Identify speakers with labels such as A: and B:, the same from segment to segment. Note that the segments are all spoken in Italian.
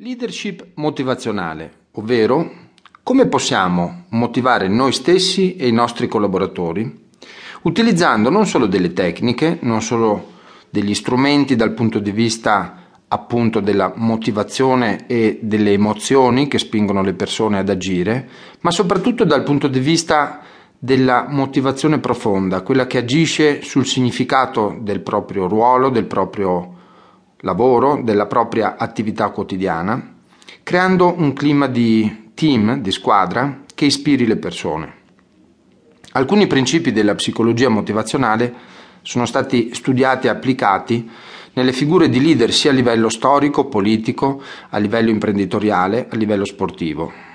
A: Leadership motivazionale, ovvero come possiamo motivare noi stessi e i nostri collaboratori utilizzando non solo delle tecniche, non solo degli strumenti dal punto di vista appunto della motivazione e delle emozioni che spingono le persone ad agire, ma soprattutto dal punto di vista della motivazione profonda, quella che agisce sul significato del proprio ruolo, del proprio lavoro, della propria attività quotidiana, creando un clima di team, di squadra, che ispiri le persone. Alcuni principi della psicologia motivazionale sono stati studiati e applicati nelle figure di leader sia a livello storico, politico, a livello imprenditoriale, a livello sportivo.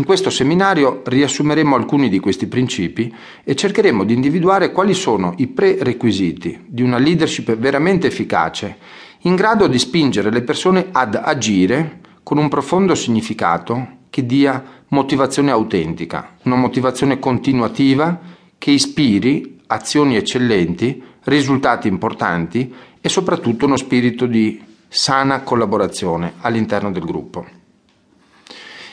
A: In questo seminario riassumeremo alcuni di questi principi e cercheremo di individuare quali sono i prerequisiti di una leadership veramente efficace, in grado di spingere le persone ad agire con un profondo significato che dia motivazione autentica, una motivazione continuativa che ispiri azioni eccellenti, risultati importanti e soprattutto uno spirito di sana collaborazione all'interno del gruppo.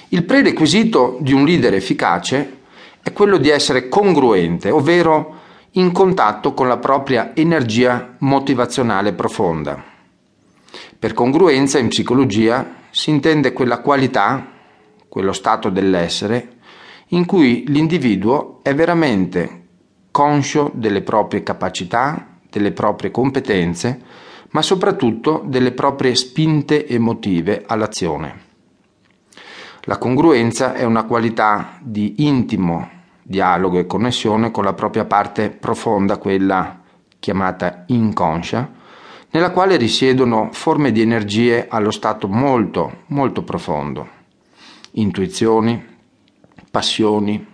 A: Il prerequisito di un leader efficace è quello di essere congruente, ovvero in contatto con la propria energia motivazionale profonda. Per congruenza in psicologia si intende quella qualità, quello stato dell'essere, in cui l'individuo è veramente conscio delle proprie capacità, delle proprie competenze, ma soprattutto delle proprie spinte emotive all'azione. La congruenza è una qualità di intimo dialogo e connessione con la propria parte profonda, quella chiamata inconscia, nella quale risiedono forme di energie allo stato molto, molto profondo. Intuizioni, passioni,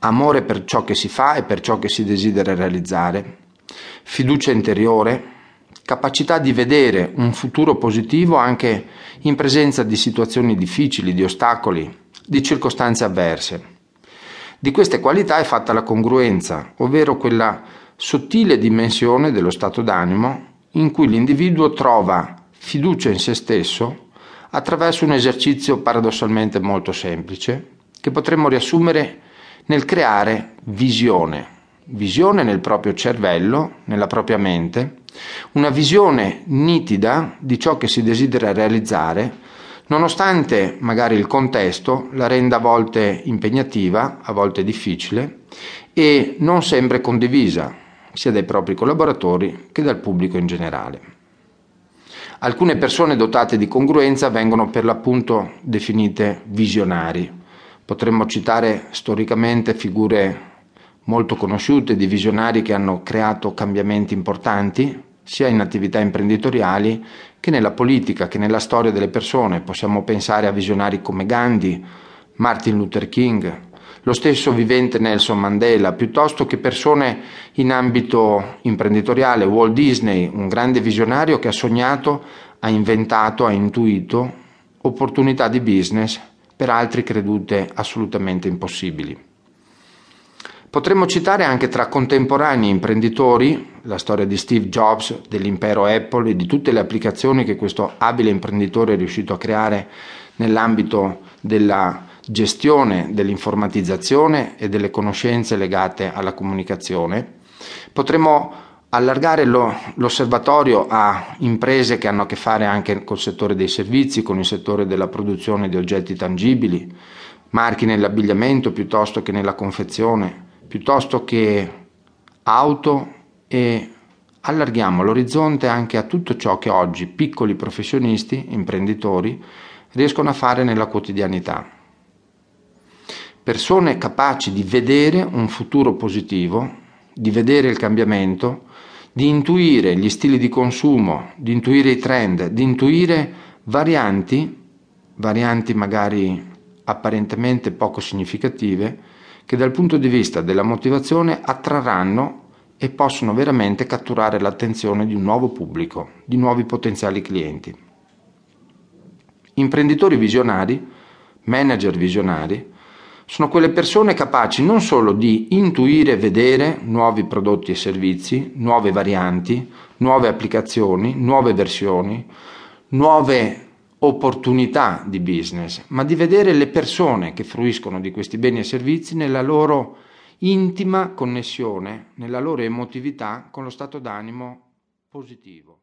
A: amore per ciò che si fa e per ciò che si desidera realizzare, fiducia interiore, capacità di vedere un futuro positivo anche in presenza di situazioni difficili, di ostacoli, di circostanze avverse. Di queste qualità è fatta la congruenza, ovvero quella sottile dimensione dello stato d'animo in cui l'individuo trova fiducia in se stesso attraverso un esercizio paradossalmente molto semplice che potremmo riassumere nel creare visione, visione nel proprio cervello, nella propria mente, una visione nitida di ciò che si desidera realizzare, nonostante magari il contesto la renda a volte impegnativa, a volte difficile e non sempre condivisa, sia dai propri collaboratori che dal pubblico in generale. Alcune persone dotate di congruenza vengono per l'appunto definite visionari. Potremmo citare storicamente figure molto conosciute di visionari che hanno creato cambiamenti importanti, sia in attività imprenditoriali che nella politica, che nella storia delle persone. Possiamo pensare a visionari come Gandhi, Martin Luther King, lo stesso vivente Nelson Mandela, piuttosto che persone in ambito imprenditoriale, Walt Disney, un grande visionario che ha sognato, ha inventato, ha intuito opportunità di business per altri credute assolutamente impossibili. Potremmo citare anche tra contemporanei imprenditori la storia di Steve Jobs, dell'impero Apple e di tutte le applicazioni che questo abile imprenditore è riuscito a creare nell'ambito della gestione dell'informatizzazione e delle conoscenze legate alla comunicazione. Potremmo allargare lo, l'osservatorio a imprese che hanno a che fare anche col settore dei servizi, con il settore della produzione di oggetti tangibili, marchi nell'abbigliamento piuttosto che nella confezione piuttosto che auto e allarghiamo l'orizzonte anche a tutto ciò che oggi piccoli professionisti, imprenditori, riescono a fare nella quotidianità. Persone capaci di vedere un futuro positivo, di vedere il cambiamento, di intuire gli stili di consumo, di intuire i trend, di intuire varianti, varianti magari apparentemente poco significative, che dal punto di vista della motivazione attrarranno e possono veramente catturare l'attenzione di un nuovo pubblico, di nuovi potenziali clienti. Imprenditori visionari, manager visionari, sono quelle persone capaci non solo di intuire e vedere nuovi prodotti e servizi, nuove varianti, nuove applicazioni, nuove versioni, nuove opportunità di business, ma di vedere le persone che fruiscono di questi beni e servizi nella loro intima connessione, nella loro emotività con lo stato d'animo positivo.